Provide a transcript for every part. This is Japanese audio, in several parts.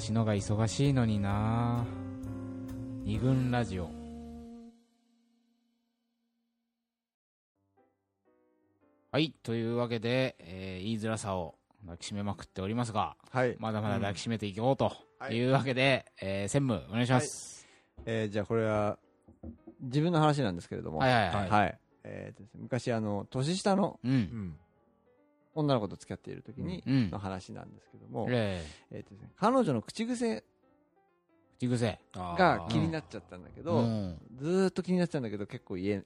私のが忙しいのにな二軍ラジオはいというわけで、えー言いづらさを抱きしめまくっておりますがはい。まだまだ抱きしめていこうというわけで、えー専務お願いします、えーじゃあこれは、自分の話なんですけれども。はい、はいはいはい。え昔、あの、年下のうんうん。女の子と付き合っている時に、うんの話なんですけども、ええ。ーとですね彼女の口癖ー口癖。が気になっちゃったんだけど、うん。ずーっと気になっちゃうんだけど、結構言え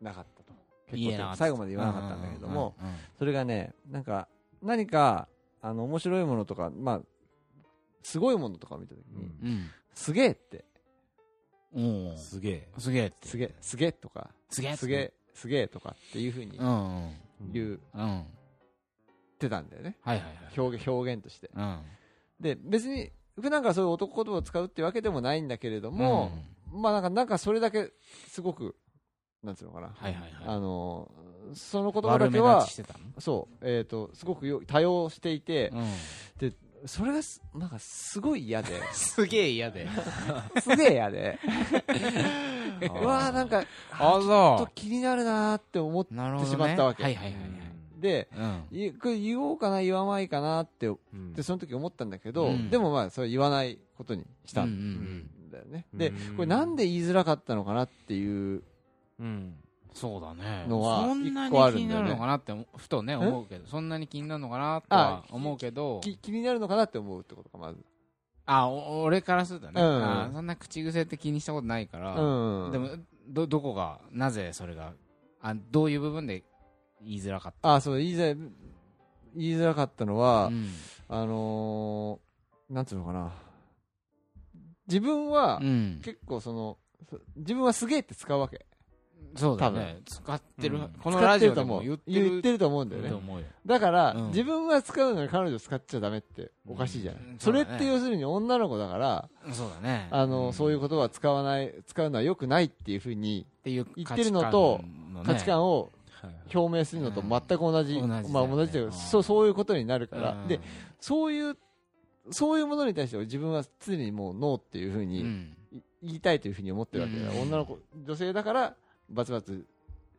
なかったと。結構最後まで言わなかったんだけども、うんうんそれがね、なんか、何か、あの、面白いものとか、まあ、すごいものとかを見たときに、うん。すげえって、すげえ。すげえって。すげえ、すげえとか、すげえすげえ、すげえとかっていうふうにうんうっうんはいてたんだよね。はいはい表現、表現として。うん。で、別に、普段からそういう男言葉を使うっていうわけでもないんだけれども、まあなんか、なんかそれだけ、すごく、なんつうのかな。はいはいはい。あの、その言葉だけはそう、えっ、と、すごくよ多用していて、うん。それがす、なんかすごい嫌で、すげえ嫌で。すげえ嫌で、うわーなんか、あちょっそと気になるなーって思っうなるほどねしまったわけ。はいはいはいはいて、うん。いこれ言おうかな、言わないかなって、うん。でその時思ったんだけど、うん。でもまあ、それ言わないことにしたうんだよね。でうん、これなんで言いづらかったのかなっていう、うん。そうだね。のはそんなに気になんだよねるのかなってふとね思うけど。そんなに気になるのかなとは思うけど。き気になるのかなって思うってことか、まず。あお俺からするとね。うん。あそんな口癖って気にしたことないから。うん。でもどどこがなぜそれがあどういう部分で言いづらかった。あ、そう、言いづらい、言いづらかったのは、うん。あのー、なんつうのかな。自分は、うん。結構その、そ自分はすげえって使うわけ。そうだね。使ってるうん。このラジオでも使言ってる言ってると思うんだよね。よ。だから、うん。自分は使うのに彼女使っちゃダメっておかしいじゃない。うん。それっそうだねて要するに女の子だから、そうだね。あの、ん。そういう言葉は使わない、使うのは良くないっていうふうに言ってるのと価値観をを表明するのと全く同じ、うん同じだよね。まあ同じというか、そう、そういうことになるから、で、うん。そういう、そういうものに対して自分は常にもうノーっていうふうに言いたいというふうに思ってるわけだ。よ、うん。女の子、女性だからバツバツ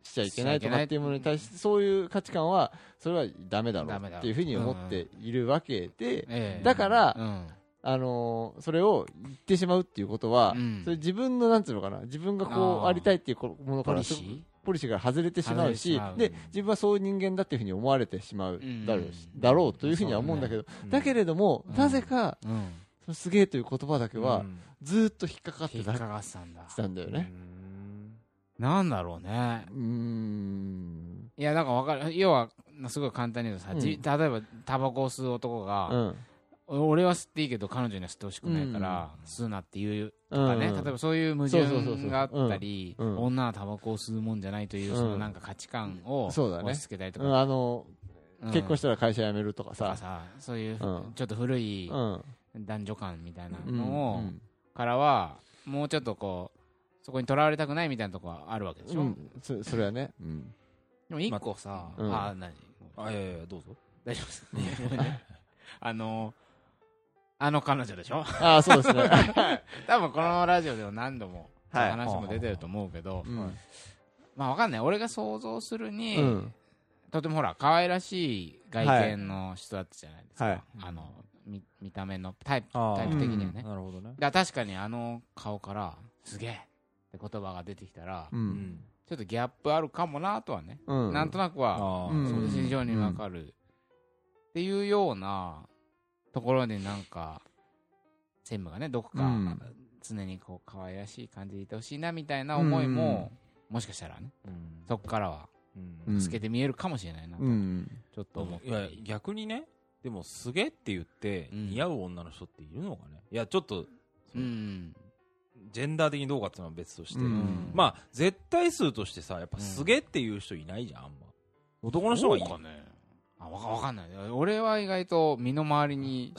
しちゃいけないとかっていうものに対して、そういう価値観は、それはダメだろダメだろう。うっていうふうに思っているわけで、ええ。だからうん。あのーそれを言ってしまうっていうことは、うん。それ自分のなんつうのかな、自分がこうありたいっていうものからポリシー？ポリシーが外れてしまうしで自分はそういう人間だっていうふうに思われてしまううん。だろうしだろうというふうには思うんだけど、だけれども、うん。なぜか、すげえという言葉だけは、ずーっと引っかかってた。引っかかってたんだ。したんだよね。なんだろうね。うーん。いやなんかわかる。要はすごい簡単に言うとさ、例えばタバコを吸う男が、うん。俺は吸っていいけど彼女には吸ってほしくないから、吸うなっていうとかね、うん。例えばそういう矛そうそうそうそう。盾があったり、女はタバコを吸うもんじゃないという、うん。そのなんか価値観をそうだね。押し付けたりとか、うん、あの、うん。結婚したら会社辞めるとかさ。とかさそういう、うん。ちょっと古いうん。男女観みたいなうんのを、うん。からはもうちょっとこうそこにとらわれたくないみたいなとこはあるわけでしょ、うん、そそれはね。うん。でも一個さ、うん。あ何？あ、いやいや、どうぞ。大丈夫です あのあの彼女でしょ？ああ、そうですね。多分このラジオでは何度も話も出てると思うけど、うん。まあわかんない俺が想像するに、うん。とてもほら可愛らしい外見の人だったじゃないですか、はいあの見見た目のタイプタイプ的にはね、なるほどね。だ確かにあの顔からすげえって言葉が出てきたら、う。うんん。ちょっとギャップあるかもなとはね、うん。なんとなくはそうです非常にわかる、っていうようなところでなんか専務がねどこかうん。常にこう可愛らしい感じでいてほしいなみたいな思いも、もしかしたらねうん。そこからは透けて見えるかもしれないなとうん。ちょっと思って、いや、逆にね、でも、すげえって言って、うん。似合う女の人っているのかね？いや、ちょっと、うん。ジェンダー的にどうかっていうのは別として、うん。まあ、絶対数としてさ、やっぱすげえっていう人いないじゃん、あんま。男の人がいい。ねあわかわかんない。俺は意外と身の回りに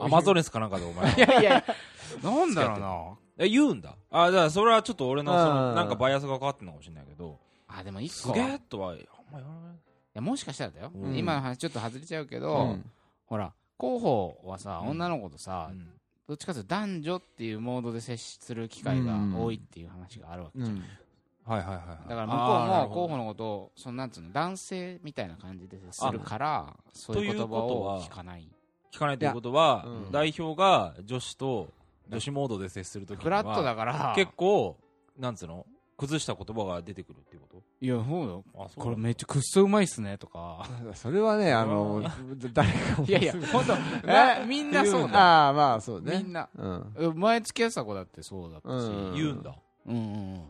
アマゾネスかなんかでお前。いやいや。なんだろうな。え、言うんだ。あ、だからそれはちょっと俺の、そうん。の、なんかバイアスがかかってるのかもしれないけど、あでも一個すげえとは、あんま言わない。いやもしかしたらだよ、うん。今の話ちょっと外れちゃうけど、うん。ほら候補はさ、うん。女の子とさ、うん。どっちかというと男女っていうモードで接する機会が多いっていう話があるわけじゃん。うんはいはいはいはいだから向こうも候補のことを、そのなんつうの、男性みたいな感じで接するから、そういう言葉をは聞かない。聞かないということは、うん代表が女子と女子モードで接するときにフラットだはから、結構なんつうの？崩した言葉が出てくるっていうこいや、そうよ。これめっちゃくっそうまいっすね、とか。それはね、あの、誰かもいやいや、ほんと、なみんなそうだよ。ああ、まあそうね。みんな。うん。前付き合ってた子だってそうだったし。うん言うんだ、うんうんうん。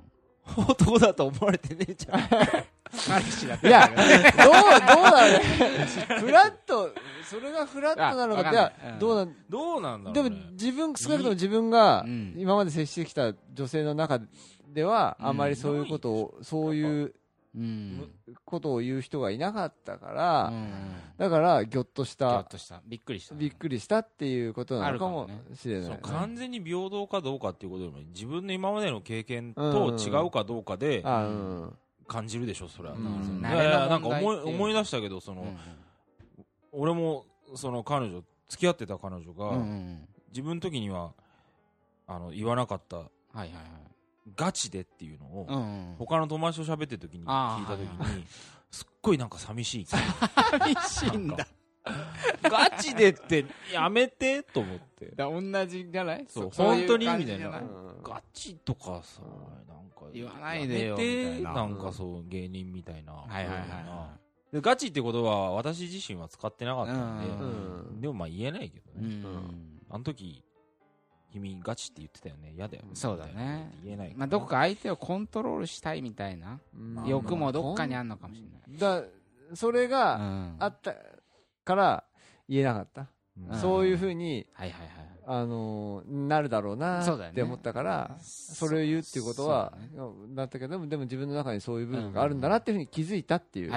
男だと思われてねえじゃん。彼氏だっいや、たどう、どうだろうね。フラット、それがフラットなのか、いやう、ん。どうなん、どうなんだでろう、ね、も自分、少なくとも自分がうん。今まで接してきた女性の中では、うん。あまりそういうことを、そういううん。ことを言う人がいなかったかうら、んうん。だから、ぎょっとしぎょたっ、とした。びっくりした。びっくりしたっていうことなのかもあるかもねしれないそう。完全に平等かどうかっていうことよりも自分の今までの経験うんと違うかどうかで。感じるでしょそれは、うんいやいやなんか思い思い出したけどその、うん俺もその彼女付き合ってた彼女が、うんうんうん。自分の時にはあの言わなかったはいはいはい。ガチでっていうのを、うんうん。他の友達と喋ってる時に聞いた時に、すっごいなんか寂しい。寂しいんだ。ガチでってやめてと思って。だ同じじゃない？そうそういう本当に？みたいな。うん。ガチとかさなんか言わないでよな。なんかそう芸人みたいな。はいはいはいガチってことは私自身は使ってなかったんで、でもまあ言えないけどね、ん。あの時君ガチって言ってたよね。嫌だよそうだね。言えないまあどこか相手をコントロールしたいみたいな。うん。欲もどっかにあるのかもしれない。だそれがうんあったから言えなかった、うん。そういうふうに、はいはいはい。あのーなるだろうなって思ったからそ,、れを言うっていうことはだったけどでもでも自分の中にそういう部分があるんだなっていうふうに気づいたっていう。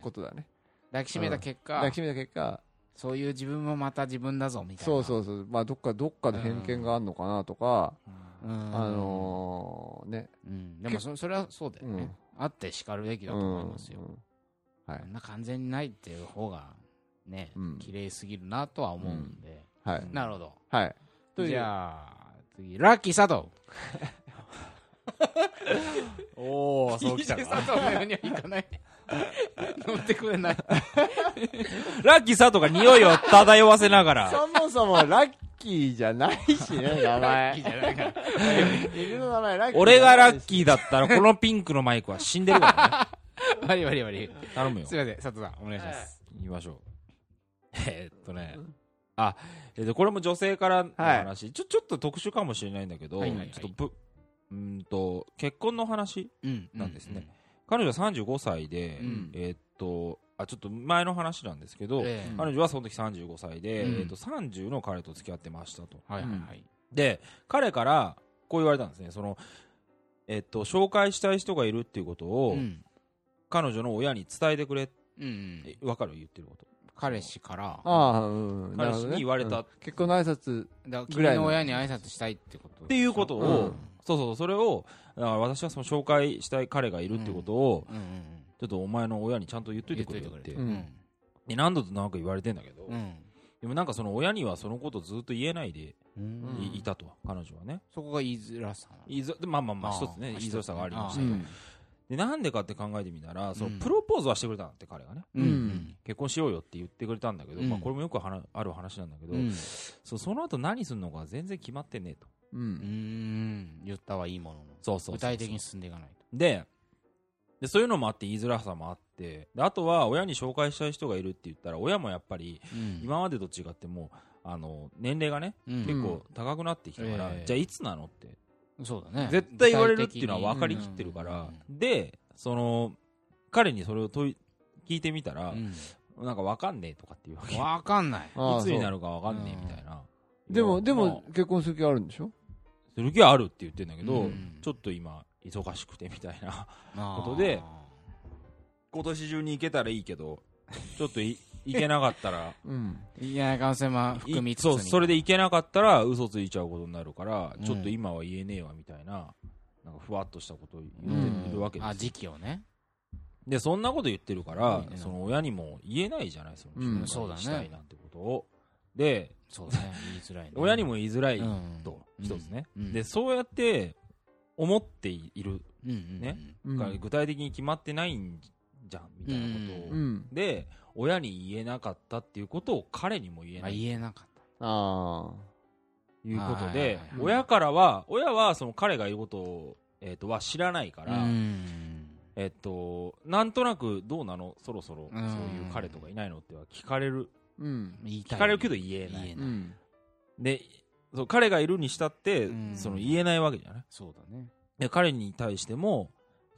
ことだね。抱きしめた結果。抱き、しめた結果そういう自分もまた自分だぞみたいな。そうそうそうまあどっかどっかで偏見があるのかなとか、うん。あのーねうん。でもそそれはそうだよね。あって叱るべきだと思いますよ。はいこんな完全にないっていう方がねうん、綺麗すぎるなとは思うんで。はいなるほど。はいじゃあ、次、ラッキー佐藤。おおそうきたか 佐藤のようにはいかない。乗ってくれない。ラッキー佐藤が匂いを漂わせながら。そもそもラッキーじゃないしね 名前。じゃないから。犬の名前ラッキー俺がラッーキーだったらこのピンクのマイクは死んでるからね。バリバリバリ。頼むよ。すいません、佐藤さん、お願いします。言い。ましょう。えーっとね、あ、えーっと、これも女性からの話、ちょ、ちょっと特殊かもしれないんだけど、はいはいはい。ちょっとぶ、うーんと、結婚の話うん。なんですね。彼女は35歳で、うん。えーっと、あ、ちょっと前の話なんですけど、ええ。彼女はその時35歳で、うん。えーっと、30の彼と付き合ってましたと。はいはいはい。で、彼からこう言われたんですね、その、えーっと、紹介したい人がいるっていうことを、うん。彼女の親に伝えてくれ、うん。えわかる？言ってること。彼氏から、ああうん彼氏に言われた。うん。結婚の挨拶だからぐらいの。君の親に挨拶したいってことっていうことを、うん。そうそうそれをだから私はその紹介したい彼がいるってことを、うん。うんうん。ちょっとお前の親にちゃんと言っといてくれよって。言っといてくれうん。で何度となく言われてんだけど、うん。でもなんかその親にはそのことずっと言えないでうん。い,、いたと彼女はね。そこが言いづらさいづでまあまあまああー一つねまあ言いづらさがありましたと、でなんでかって考えてみたらそのうん。プロポーズはしてくれたんだって彼がね。うん。うん。結婚しようよって言ってくれたんだけど、うん。まあ、これもよくはなある話なんだけど、うん。そうその後何するのか全然決まってねえと。ううん。ん。言ったはいいものの。そうそうそうそう。具体的に進んでいかないと。ででそういうのもあって言いづらさもあってであとは親に紹介したい人がいるって言ったら親もやっぱりうん。今までと違ってもうあの年齢がね、うん。結構高くなってきたから、ええ。じゃあいつなのってそうだね。絶対言われるっていうのは分かりきってるから、うん。でその彼にそれを問い聞いてみたら、うん。なんか分かんねえとかっていうわけ。いわかんない。ああつになるか分かんねえみたいな、でもでまあ。も結婚する気あるんでしょ？する気はあるって言ってんだけど、うん。ちょっと今忙しくてみたいなことで今年中に行けたらいいけどちょっとい行けなかったら。うん。いや、可能性もい含みつつそうそれで行けなかったら嘘ついちゃうことになるから、うんちょっと今は言えねえわみたいななんかふわっとしたことをう言んってるわけですよ、あ、時期をね。でそんなこと言ってるから、ね。その親にも言えないじゃないそのうん紹介したいなんてことを、でそうね。言いづらいね。親にも言いづらいうん。と、一つね、うん。でそうやって思っている、うんうんね。具体的に決まってないんじゃんみたいなことを、うん。で親に言えなかったっていうことを彼にも言えあない。言えなかっあということはいはいではいはい。親からは親はその彼が言うことを、えー、とは知らないかたら、うん。えっと、なんとなくどうなの？そろそろうん。そういう彼とかいないの？っては聞かれる。ーうん。言いたい。聞かれるけど言えない。言えない。うん。でそう彼がいるにしたって、うん。その言えないわけじゃない？そうだね。で彼に対しても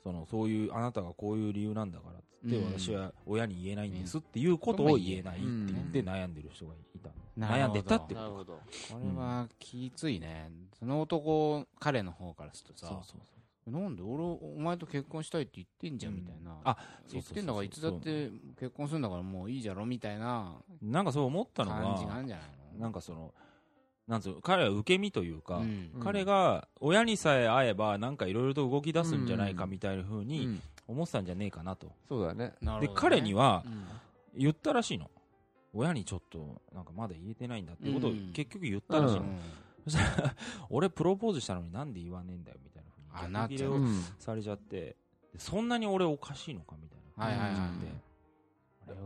そのそういうあなたがこういう理由なんだからって、うん。私は親に言えないんですっていうことを言えないって言って悩んでる人がいた、悩んでたってこなるほど。これはきついね。その男彼の方からするとさとそうそうなんで俺お前と結婚したいって言ってんじゃんみたいな、あ言ってんだからいつだって結婚するんだからもういいじゃろみたいな。なんかそう思ったの感じがあがるんじゃないの？なんかそのなんつうの彼は受け身というか、うん。彼が親にさえ会えばなんかいろいろと動き出すんじゃないかみたいな風うにん思ってたんじゃねえかなと、そうだね。でなるほどね。彼にはうん。言ったらしいの。親にちょっとなんかまだ言えてないんだっていうことをうん。結局言ったらしいの、うん。そしたら俺プロポーズしたのになんで言わねえんだよみたいな風にあなっちゃう逆切れをうん。されちゃってでそんなに俺おかしいのかみたいな。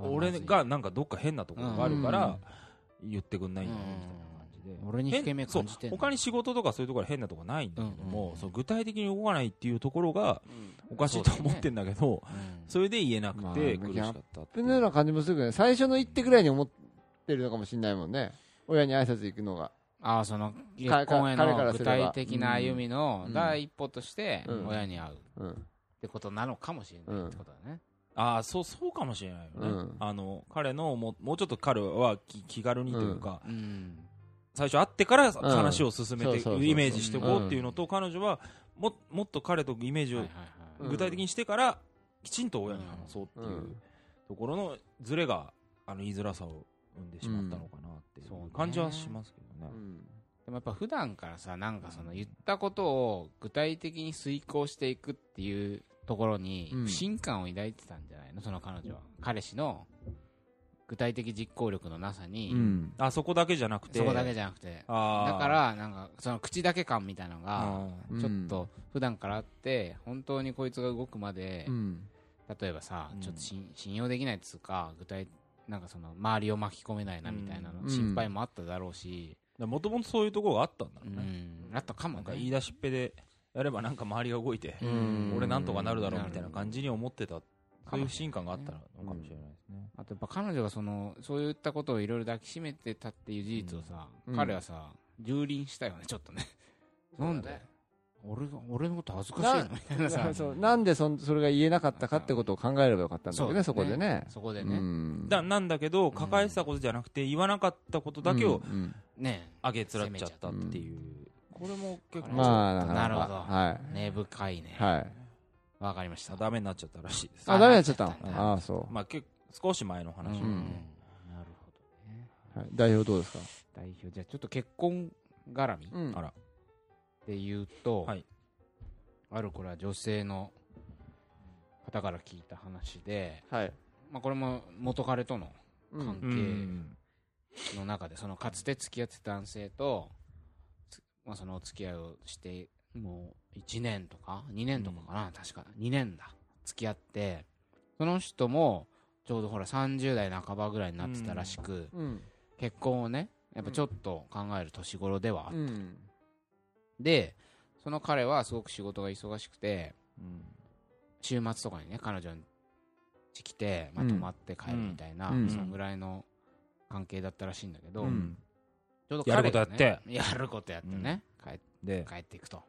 俺がなんかどっか変なところがあるからうん。言ってくんないんだよみたいなで。俺に引け目感じてんの。変そう他に仕事とかそういうところは変なところないんだけどうんうんも、うん。そう具体的に動かないっていうところがおかしいと思ってんだけどうんそれで言えなくまあて苦しかったっていう。ような感じもするけどね。最初の一手ぐらいに思ってるのかもしれないもんね。親に挨拶行くのが。ああその結か婚への具体的な歩みのうん。第一歩としてうん。親に会う。っうん。てことなのかもしれないってことだね。ああそうそうかもしれないよね、うん。あの彼のももうちょっと彼は気気軽にというか、うん最初会ってから話を進めてイメージしていこうっていうのと、彼女はももっと彼とイメージを具体的にしてからきちんと親に話そうっていううんところのズレがあの言いづらさを生んでしまったのかなっていそう感じはしますけどね。うん。でもやっぱ普段からさなんかその言ったことを具体的に遂行していくっていうところにうん。不信感を抱いてたんじゃないの？その彼女は。彼氏の具体的実行力のなさに、うん。あそこだけじゃなくて。そこだけじゃなくて。だからなんかその口だけ感みたいなのがちょっと普段からあって本当にこいつが動くまでうん。例えばさうん。ちょっと信信用できないっつうか具体なんかその周りを巻き込めないなみたいなのうん。心配もあっただろうし。ーもともとそういうところがあったんだろううね。ん。あったかもね。なんか言い出しっぺでやればなんか周りが動いて、うん。俺なんとかなるだろうみたいな感じに思ってた、そういう不信感があったのかもしれないですね。あとやっぱ彼女がそのそういったことをいろいろ抱きしめてたっていう事実をさ、うん。彼はさ蹂躙したよねちょっとね。なんで？俺が俺のこと恥ずかしいの？みたいなさ。そうなんでそんそれが言えなかったかってことを考えればよかったんだけどねそこでね。そこでね、うん。だなんだけど抱えてたことじゃなくて言わなかったことだけをうんね上げつらっちゃったっていう、これも結構、まあなるほど。は根深いね。いはいわかりました。ダメになっちゃったらしいです。あダメになっちゃったああそまあ、け少し前の話、うん。うん。なるほどね。うはい。代表どうですか？代表。じゃあちょっと結婚絡みっうん。あらていうと、はい。あるこれは女性の方から聞いた話で、はい。まあ、これも元彼とのうん。関うん。係の中でそのかつて付き合ってた男性と、つまあ、そのお付き合いをしてもう1年とか？2年とかかな、確か。2年だ。付き合って。その人もちょうどほら30代半ばぐらいになってたらしく、うん。結婚をねやっぱちょっと考える年頃ではあった、うん。でその彼はすごく仕事が忙しくてうん。週末とかにね彼女に来て、まあ、うん泊まって帰るみたいな、うん。そんぐらいの関係だったらしいんだけど、うん。ちょうどやる彼が、ね、ことやって。やることやってね、帰っで、帰っていくと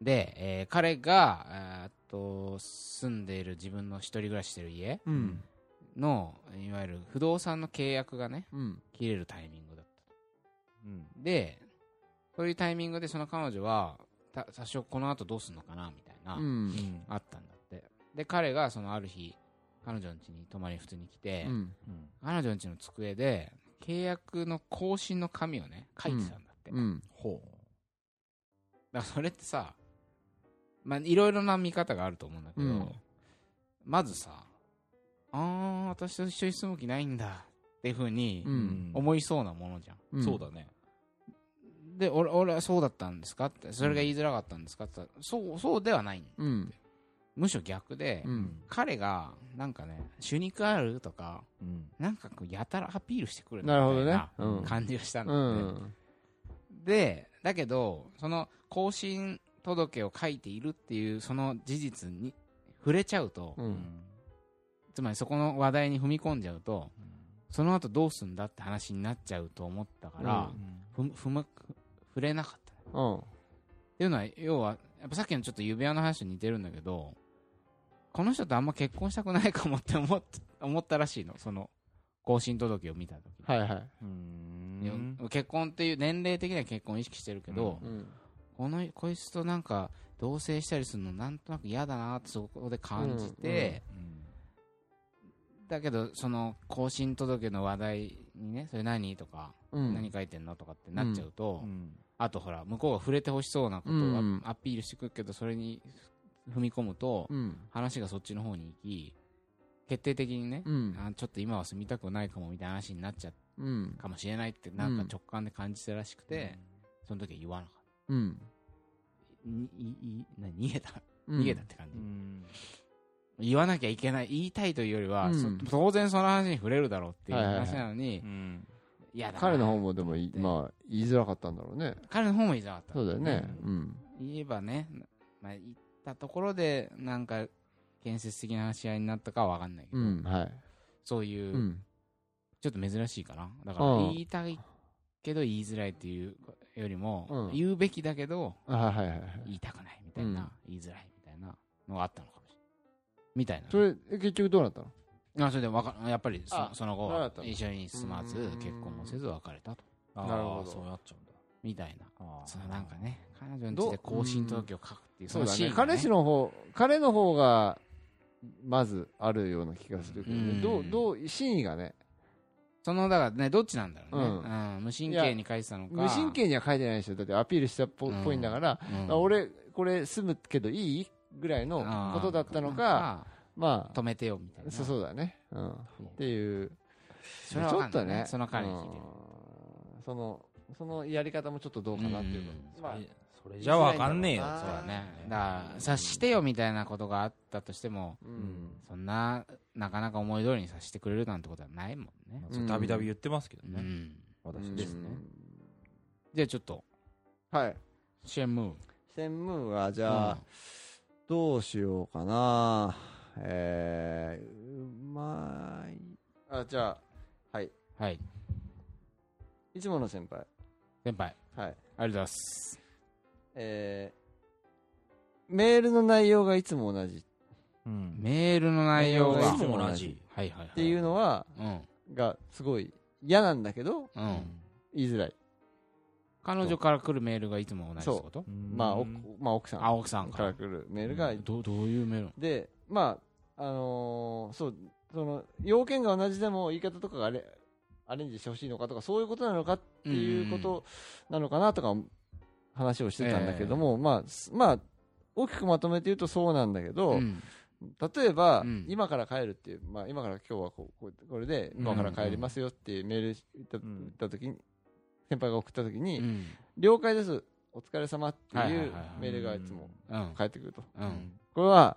で、えー彼がえーっと住んでいる自分の一人暮らししてる家うん。のいわゆる不動産の契約がねうん。切れるタイミングだった。うん。でそういうタイミングでその彼女はた多少この後どうすんのかなみたいな、うん。うんあったんだって。で彼がそのある日彼女の家に泊まりに普通に来て、うん。彼女の家の机で契約の更新の紙をね書いてたんだって、うん。ほだからそれってさまあいろいろな見方があると思うんだけど、うんまずさあー私と一緒に住む気ないんだっていうふうにうん思いそうなものじゃん。んそうだね。で、俺俺はそうだったんですかって、それが言いづらかったんですかって言ったら、そう、そうではない。うんむしろ逆で、うん彼が、なんかね、主肉あるとか、うん。なんかこうやたらアピールしてくるみなるほどねたいなうん感じがしたんだうよね。んで、だけど、その更新届を書いているっていうその事実に触れちゃうと、ううん。ん。つまりそこの話題に踏み込んじゃうと、その後どうすんだって話になっちゃうと思ったから、ふむふむ触れなかった。うん。っていうのは、要は、やっぱさっきのちょっと指輪の話と似てるんだけど、この人とあんま結婚したくないかもって思っ 思ったらしいの、その、更新届を見たとき、はいはい。うん。結婚っていう年齢的には結婚を意識してるけど、うんこのこいつとなんか同棲したりするのなんとなく嫌だなってそこで感じて、だけどその更新届の話題にねそれ何とか、うん。何書いてんのとかってなっちゃうと、うん。あとほら向こうが触れてほしそうなことをア,、ピールしてくるけどそれに踏み込むと、うん。話がそっちの方に行き決定的にね、うん。あちょっと今は住みたくないかもみたいな話になっちゃううん。かもしれないってなんか直感で感じてたらしくて、その時は言わなかっうん。たにいいな逃げた。うん。逃げたって感じ、うん。言わなきゃいけない言いたいというよりは、うん。そ当然その話に触れるだろうっていうはいはいはい話なのに、うん。いやだな彼の方もでもまあ言いづらかったんだろうね。彼の方も言いづらかった。そうだよね。うん。言えばね、まあ、言ったところでなんか建設的な話し合いになったかは分かんないけうど、んはい。そういう、うん。ちょっと珍しいかな。だからうん言いたいけど言いづらいっていうよりも、うん。言うべきだけど言いたくないみたいな、うん。言いづらいみたいなのがあったのかもしれないみたいな。それえ結局どうなったの？あそれでわかやっぱりそあその後一緒に住まずうん。結婚もせず別れたと。なるほど。そうなっちゃうんだ。みたいな。そのなんかね彼女について更新届を書くっていうそうだね。彼氏の方彼の方がまずあるような気がするけどどうどう真意がねそのだからねどっちなんだろうね、ううん。無神経に書いてたのか。無神経には書いてないでしょだってアピールしたっぽいんだから俺これ住むけどいいぐらいのことだったのかま止めてよみたいな。あそうそうだね。うん。っていう。ちょっとねその彼に聞いそのそのやり方もちょっとどうかなっていうまあそれじゃわかんねえよ。そうだねだから察してよみたいなことがあったとしてもうん。そんななかなか思い通りにさせてくれるなんてことはないもんね。たびたび言ってますけどね。うん。私ですね。じゃあちょっとはい。シェンムー。専務はじゃあ、どうしようかな。えー、うまい。あじゃあはい。はい。いつもの先輩。先輩。はい。ありがとうございますえー、メールの内容がいつも同じ。っうん。メールの内容が。いつも同じ。はいはいはい。ていうのはうん。がすごい嫌なんだけどうん。言いづらい。彼女から来るメールがいつも同じってこと？まあ、おまあ奥さん。あ奥さんかからら来るメールが、どどういうメールでまああのーそうその要件が同じでも言い方とかがあれアレンジしてほしいのかとかそういうことなのかっていうことなのかなとか話をしてたんだけども、まあすまあ大きくまとめて言うとそうなんだけど、うん。例えば、うん。今から帰るっていう、まあ、今から今日はこうこうこれでうん。今から帰りますよっていうメール言った,、時に先輩が送った時に、うん。了解です。お疲れ様っていうメールがいつもうん。返ってくると、うん。これは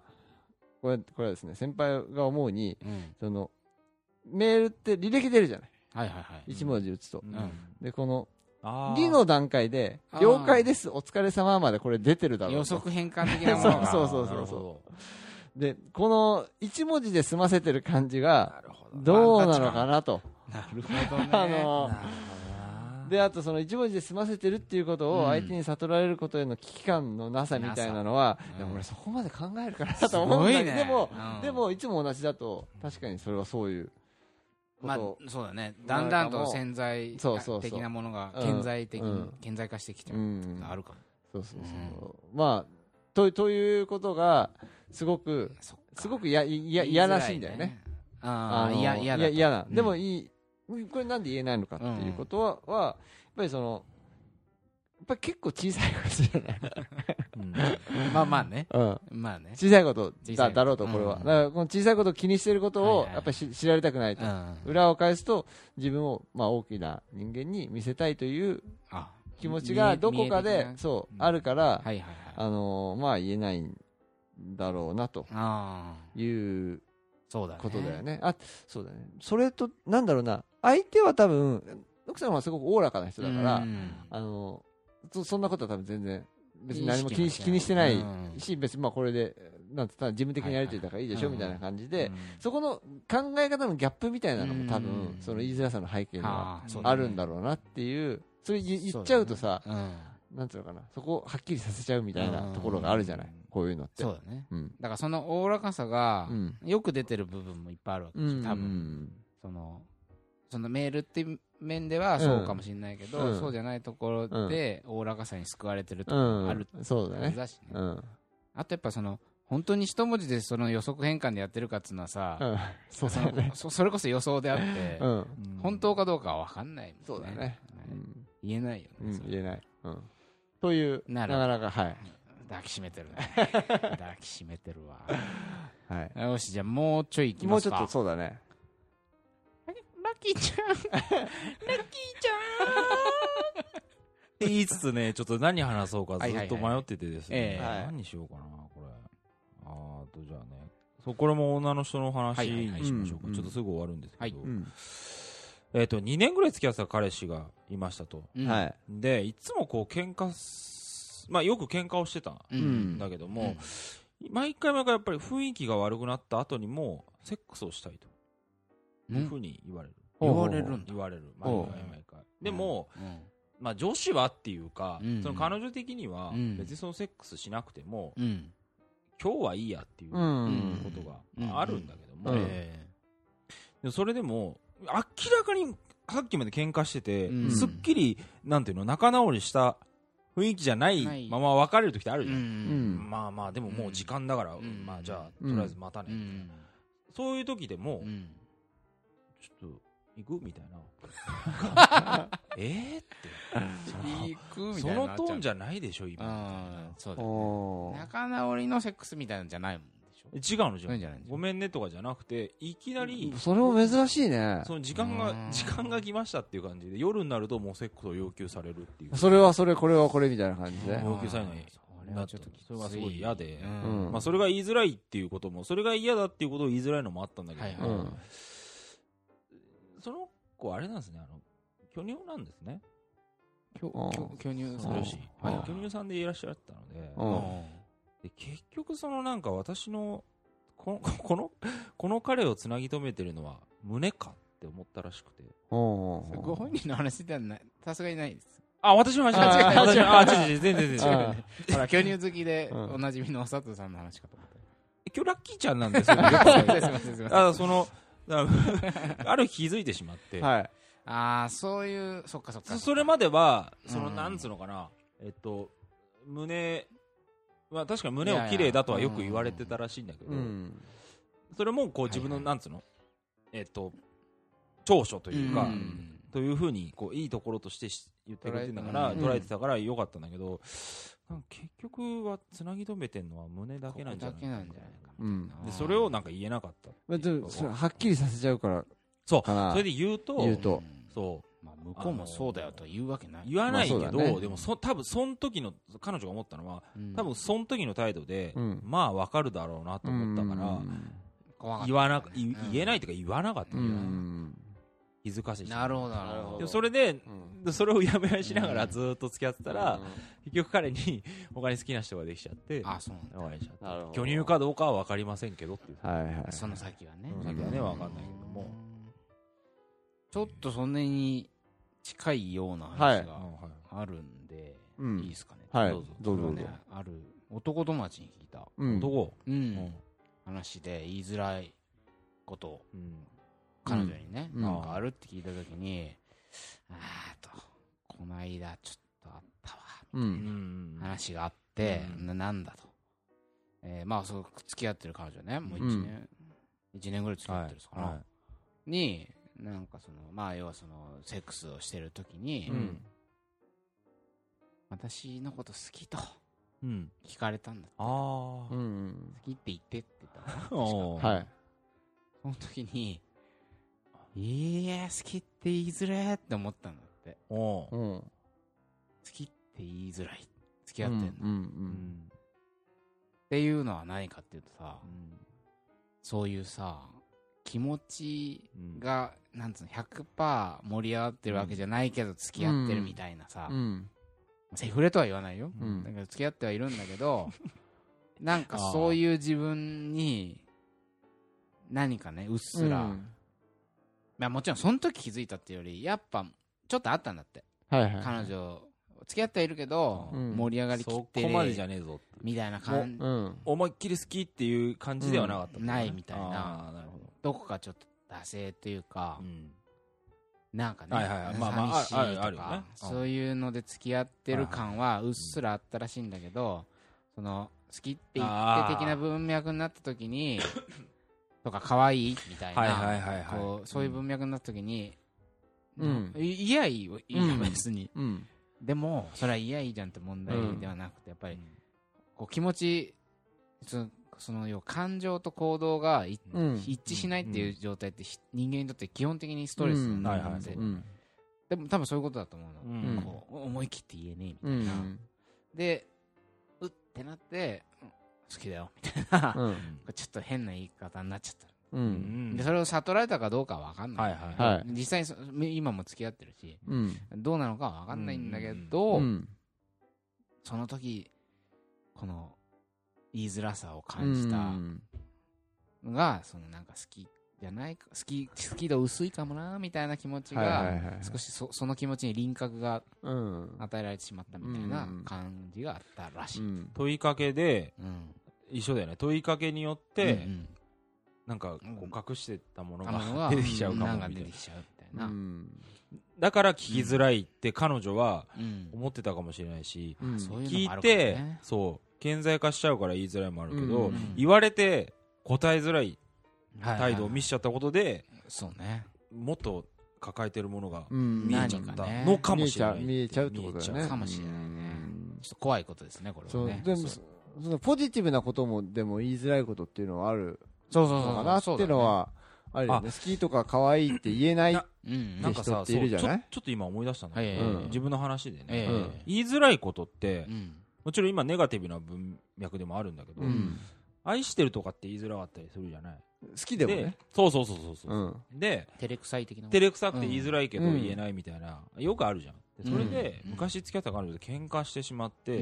これこれはですね先輩が思うにうん。そのメールって履歴出るじゃない。はいはいはい。一文字打つと、うん。でこの理の段階で了解ですお疲れ様までこれ出てるだろうと。予測変換的なものが。そうそうそうそう。でこの一文字で済ませてる感じがど。うなのかなと。なるほどね。あのであとその一文字で済ませてるっていうことうん。を相手に悟られることへの危機感のなさみたいなのは、うんいや俺そこまで考えるかなと思うんだけど、ね。でも、うん。でもいつも同じだと確かにそれはそういうこまあと、そうだね。だんだんと潜在的なものがうん顕在的にうん。顕在化してきてるうん。あるかも。そうそうそう、まあとということがすごくすごくやいや嫌らしいんだよね。ああの嫌嫌だと。嫌な、うん。でもいい。これなんで言えないのかっていうことは,、はやっぱりそのぱり結構小さいことじゃない、うんまあまあね。うん、まあね。小さいことだだろうと、これは。うんだから、この小さいことを気にしてることを、やっぱりし知られたくないとう。ん。裏を返すと、自分を、まあ、大きな人間に見せたいというあ気持ちがどこかでそう、うんあるから、はいはいはい。あのーまあ、言えないんだろうな、と。いうそうだね。ことだよね。あ、そうだね。それと、なんだろうな、相手は多分、奥さんはすごくおおらかな人だから、うんあのそ、そんなことは多分全然、別に何も気に気にしてないうんし、別にまあこれで、なんつったら自分的にやりといたからいいでしょ、みたいな感じで、うんそこの考え方のギャップみたいなのも多う分ん、その言いづらさの背景にはあるんだろうなっていう、それ言言っちゃうとさ、うん。なんつうのかな、そこをはっきりさせちゃうみたいなうんところがあるじゃない、こういうのって。そうだね。うん。だからそのおおらかさがう、ん。よく出てる部分もいっぱいあるわけでしょ、多分。分。その、そのメールっていう面ではそうかもしれないけど、うんそうじゃないところで、おおらかさに救われてるとうん。ころもあるそうだね。だしね。うん。あとやっぱその、本当に一文字でその予測変換でやってるかっつうのはさ、うん。そうだよね。そそれこそ予想であって、うん。うん本当かどうかは分かんないもんね。そうだね。うん言えないよね。うんそれ言えない。うん。という、なるなかなか、はい。抱きしめてるね。抱きしめてるわ。はい。よし、じゃあもうちょい行きますか。もうちょっと、そうだね。ラッキーちゃん。ラッキーちって言いつつね、ちょっと何話そうかずっと迷っててですね。何にしようかな、これ。あーと、じゃあね。そう、これも女の人の話にしましょうか。うんちょっとすぐ終わるんですけど。えっと、2年ぐらい付き合ってた彼氏がいましたと。で、いつもこう喧嘩す、まあよく喧嘩をしてたんうん。うんだけども、毎回毎回やっぱり雰囲気が悪くなった後にも、セックスをしたいと。うんいうふうに言われる。言われるんだ。言われる。毎回。毎回。でも、うん、まあ女子はっていうか、うん。その彼女的にはうん。別にそのセックスしなくても、うん。今日はいいやっていううこん。とがああるんだけども、うん。えでそれでも明らかにさっきまで喧嘩してて、うん。すっきりなんていうの仲直りした雰囲気じゃないまま別れる時ってあるえじゃん、うん。まあまあでももう時間だから、うん。まあじゃあうん。とりあえずまたね、うん。そういう時でも、うん。ちょっと行く？みたいな。えーって。行くみそたいなのトーンじゃゃないでしょ今。そうだね。仲直りのセックスみたいなんじゃないもん違うのじゃないごめんねとかじゃなくていきなりそれも珍しいね。その時間がうん。時間が来ましたっていう感じで夜になるともうセックスを要求されるっていう。それはそれ、これはこれみたいな感じで。要求されないそれはちょっとそれがすごい嫌で。うんうん。まあ、それが言いづらいっていうこともそれが嫌だっていうことを言いづらいのもあったんだけど、はいはい。うん。その子あれなんですね。あの巨乳なんですね。きょあー。きょ巨乳さん。はい。巨乳さんでいらっしゃったので。うんで結局そのなんか私の このこのこの彼をつなぎ止めてるのは胸かって思ったらしくて。ご本人の話ではない、さすがにないです。あ私の話あー。私のあ違う違う。全然全然。違うあほら、巨乳好きで、うん。おなじみの佐藤さんの話かと思っ今日ラッキーちゃんなんですよ。あそのあある日気づいてしまって、はい。ああ、そういう、そっかそっかそれまではその、うんなんつうのかな。えっと胸まあ確かに胸を綺麗だとはよく言われてたらしいんだけど、うん。それもこう自分の、はいはい。なんつうの？えっと長所というか、ん。というふうにこういいところとしてし言ってくれてんだから捉えてたからよかったんだけど、結局はつなぎ止めてんのは胸だけなんじゃないかなうん。でそれをなんか言えなかったまあそれはっきりさせちゃうからそう。かな。それで言うと言うと。んそう。まあ、向こうもそうだよと言うわけない。言わないけど、ね。でもそ多分その時の彼女が思ったのはうん。多分その時の態度で、うん。まあわかるだろうなと思ったから、言わなく言えないというか言わなかったうん。気づかせて。なるほど、なるほど。それでうん。でそれをやめやしながらうん。ずっと付き合ってたら、結局彼に 他に好きな人ができちゃってあ、そうなんだ。巨乳かどうかは分かりませんけどっていう。はいはい。その先はね。うん。先はね分かんないけども、ちょっとそんなに近いようなはい話がうんはい。あるんで、うん。いいですかね。はい。どうぞ。どうぞある男友達に聞いた、うん。男、ううんん。話で言いづらいことを。うん彼女にね、うんなんかあるって聞いたときに、あーと、この間ちょっとあったわ、う。うんん話があって、うんななんだと。えーまあ、そう、付き合ってる彼女ね、もう1年、一年ぐらい付き合ってるんですかな。はに、なんかその、まあ、要はその、セックスをしてるときに、私のこと好きとうん。聞かれたんだ。あうあ。ん。好きって言ってって言ったの はい。その時に、いや、好きって言いづれーって思ったんだって。おーうん。好きって言いづらい。付き合ってんの。うん。う。うんん。っていうのは何かっていうとさ、うんそういうさ、気持ちうんが、なんつうの、100%盛り上がってるわけじゃないけど付き合ってるみたいなさ、うん。セフレとは言わないよ。うんだから付き合ってはいるんだけど、なんかそういう自分に、何かね、うっすら、うんまあもちろんその時気づいたっていうより、やっぱ、ちょっとあったんだって。はいはい。彼女、付き合ってはいるけど、うん。盛り上がりきそってこまでじゃねえぞみたいな感じ、うん。思いっきり好きっていう感じではなかった。ねないみたいな。なるほど。こかちょっと惰性というかど、うん。なんかね、はいはいはい。まあまあ寂しいとかあるあるよね。うん。そういうので付き合ってる感はうっすらあったらしいんだけど、その好きって言って的な文脈になった時に、とか可愛いみたいな、こうそういう文脈になった時に、うん。いいやいいよいいようん別に、うん。でもそれはいやいいじゃんって問題ではなくてやっぱりこう気持ちその要は感情と行動が一致しないっていう状態ってひ人間にとって基本的にストレスうんなんはいはい。でうん。でも多分そういうことだと思うの、うん。こう思い切って言えねえみたういな、ん。でうってなってうん好きだよみたいな、うん。ちょっと変な言い方になっちゃった、う。うんんでそれを悟られたかどうかは分かんない、はいはいはい。実際今も付き合ってるしうん。どうなのかは分かんないんだけど、うん。その時この言いづらさを感じたのが、そのなんか好きじゃないか好き好き度薄いかもなみたいな気持ちが少しそその気持ちに輪郭がうん。与えられてしまったみたいな感じがあったらしい。うん。問いかけでうん。一緒だよね。問いかけによっうてん。なんかこうん。う隠してたものがが 出てきちゃうかもみたいな。だから聞きづらいって彼女はうん。思ってたかもしれないし聞いてね。そう顕在化しちゃうから言いづらいもあるけどうん。言われて答えづらい態度を見せちゃったことでそうね。もっと抱えてるものがうん。見えちゃったのかもしれない。見えちゃう見えちゃうってことだよね。かもしれないね。うん。ちょっと怖いことですね、これはね。でも、そのポジティブなことも、でも言いづらいことっていうのはあるそうそうそうのかなっていうのは、あるよね。好きとか可愛いって言えない。なうんかさ人っているじゃない？そうちょちょっと今思い出したんだけどはいはいはい。うん。自分の話でね。言いづらいことってうん。もちろん今ネガティブな文脈でもあるんだけどうん。愛してるとかって言いづらかったりするじゃない？好きでもね。そうそうそうそうそううん。で照れくさい的な。照れくさくて言いづらいけどうん言えないみたいなよくあるじゃんでそれでうん昔付き合った彼女と喧嘩してしまって。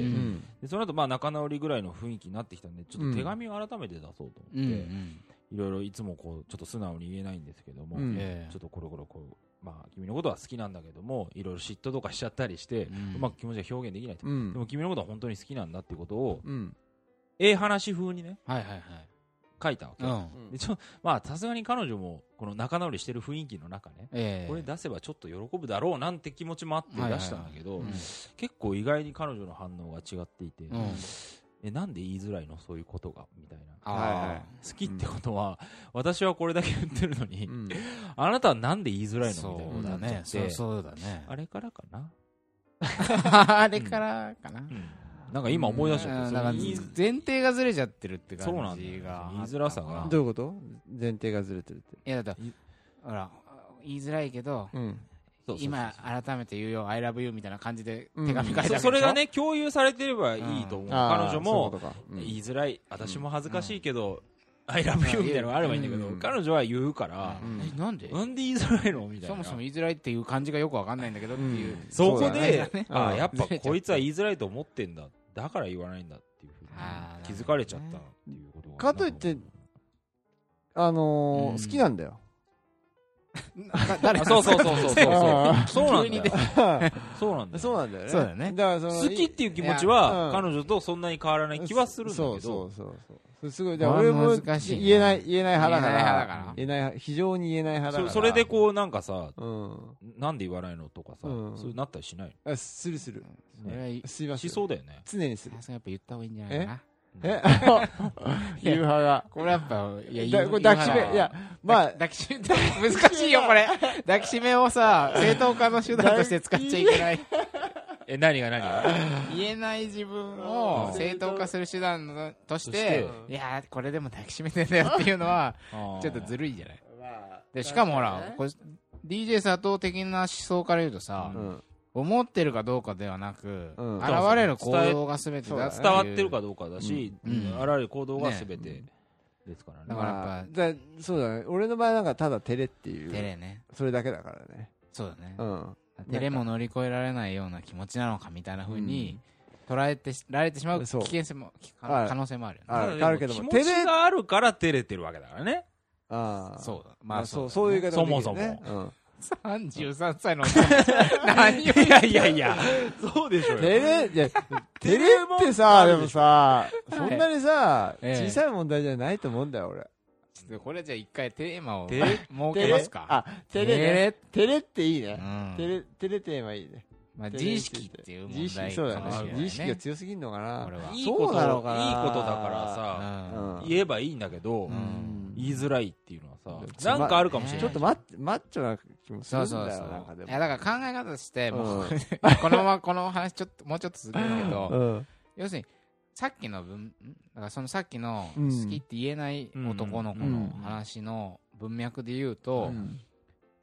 でその後まあ仲直りぐらいの雰囲気になってきたんでちょっと手紙を改めて出そうと思ってん。いろいろいつもこうちょっと素直に言えないんですけどもちょっとこれこれこうまあ君のことは好きなんだけどもいろいろ嫉妬とかしちゃったりしてうんうまく気持ちが表現できないとうんで。も君のことは本当に好きなんだっていうことをうん。ええ話風にねはいはいはい。書いたわけうん。でちょまあさすがに彼女もこの仲直りしてる雰囲気の中ねええこれ出せばちょっと喜ぶだろうなんて気持ちもあって出したんだけど、うん結構意外に彼女の反応が違っていて、うんえなんで言いづらいのそういうことがみたいなあはいはいあ。好きってことは、私はこれだけ言ってるのに、うん。あなたはなんで言いづらいのみたいなそうだことになっちゃっ。ねそうてそうだね。あれからかな、あれからかな。うんなんか今思い出しちゃって、うんだからその言い前提がずれちゃってるって感そうなんだよじが言いづらさがどういうこと？前提がずれてるって。いやだってほら言いづらいけどうん。そうそうそう今改めて言うよ I love you みたいな感じでうん。手紙書いてあるそそれがね共有されてればいいと思う、彼女も言いづらい。私も恥ずかしいけど、I love you みたいなのがあればいいんだけど、うん。彼女は言うから、なんで？なんで言いづらいの？みたいな。そもそも言いづらいっていう感じがよくわかんないんだけどっていう。うんそこそうだで、ね。あうんやっぱこいつは言いづらいと思ってんだだから言わないんだっていうふうに気づかれちゃったっていうことがかといってあのうん。ー、好きなんだよ。そうそうそうそうそうあそうなんだよ。そうなんだよそうなんだよね。そうだよね。だからその好きっていう気持ちいはやうん。彼女とそんなに変わらない気はするんだけどそうそうそうそう。すごい。だこれから俺も難しいね。言えない、言えない派だか言えない派だら。言えない派、非常に言えない派だから。そそれでこうなんかさうん。なんで言わないのとかさうん。そうなったりしないあ、するする。それはいすいません。しそうだよね。常にする。やっぱ言った方がいいんじゃないかな。え？言う派が。これやっぱいやだこれ抱きしめ、いや、まあ、抱きしめ難しいよこれ。抱きしめをさ正当化の手段として使っちゃいけないえ何が何？が 言えない自分をうん。正当化する手段のとしてて。いやーこれでも抱きしめてんだよっていうのはちょっとずるいじゃない。でしかもほらこれ DJ 佐藤的な思想から言うとさうん。思ってるかどうかではなくうん。現れる行動が全てだっていう。伝わってるかどうかだし、うん。うん。現れる行動が全てですからね。だからやっぱまあだそうだね。俺の場合なんかただ照れっていう。照れね。それだけだからね。そうだね。うん照れも乗り越えられないような気持ちなのかみたいな風に捉えてられてしまう。危そう険性も可能性もあるよね。あるけども気持ちがあるから照れてるわけだからね。ああそうだ。まあそうだね。そういう言い方もできるね。そうん。33歳の 何をいやいやいや。そうでしょ照れいや照れもってさでもさそんなにさええ。小さい問題じゃないと思うんだよ俺ちょっとこれじゃあ一回テーマを設けますか。あ照れね。照れっていいうねん。照れ照れテーマいいね。まあ自意識っていう問自意題識そうだね。かもしれない自意識がね強すぎんのかな。これは。いいことそうなのかな。いいことだからさ言えばいいんだけど、ん。言いづらいっていうのはつさなんかあるかもしれない、ちょっとマッマッチョな気もするそうんだそうそうよなんかでも。いやだから考え方として このままこの話ちょっともうちょっと続けるけどうん。要するにさっきの文ん？だからそのさっきのうん。好きって言えない男の子の話の文脈で言うと、うん。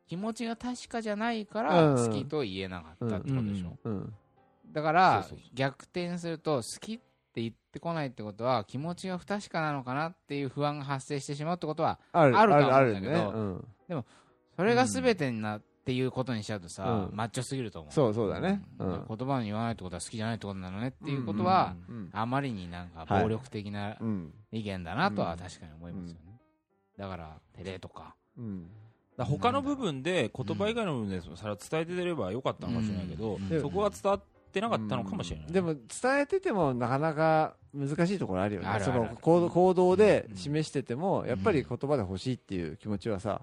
気持ちが確かじゃないからうん。好きと言えなかったってことでしょ、うん。だから逆転すると好きって言ってこないってことは気持ちが不確かなのかなっていう不安が発生してしまうってことはある。と思うんだけどね。うん。それが全てになっていうことにしちゃうとさ、うん。マッチョすぎると思う。そうそうだね。うん。うん。言葉に言わないってことは好きじゃないってことなのねっていうことは、うん。あまりになんかはい暴力的なうん。意見だなとは確かに思いますよね、だから照れとか。うん。だから他の部分で言葉以外の部分でそれは伝えてればよかったのかもしれないけど、うん。でそこが伝わってなかったのかもしれない、でも伝えててもなかなか難しいところあるよね。そあるある。の行動行動でうん。示しててもやっぱり言葉で欲しいっていう気持ちはさ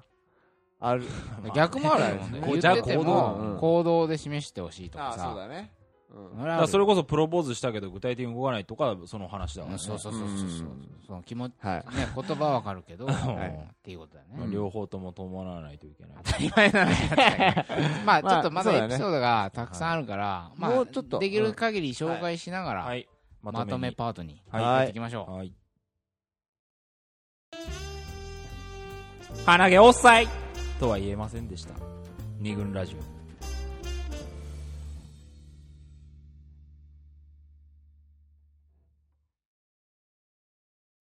ある。ま あ逆もあるよこう言っててじゃあ行動も。うん行動で示してほしいとかさ。だね。うん。だからそれこそプロポーズしたけど具体的に動かないとかその話だから、ね。うんそうそうそうそうそう。うんその気持ちはい。ね言葉はわかるけど、はい。っていうことだよね、まあ両方とも伴わないといけない、当たり前まあちょっとまそうだエピソードがたくさんあるから、まあもうちょっと。できる限り紹介しながら、はい。ままとめに。パートにはっていきましょう、はい。鼻毛おっさいとは言えませんでした。二軍ラジオ。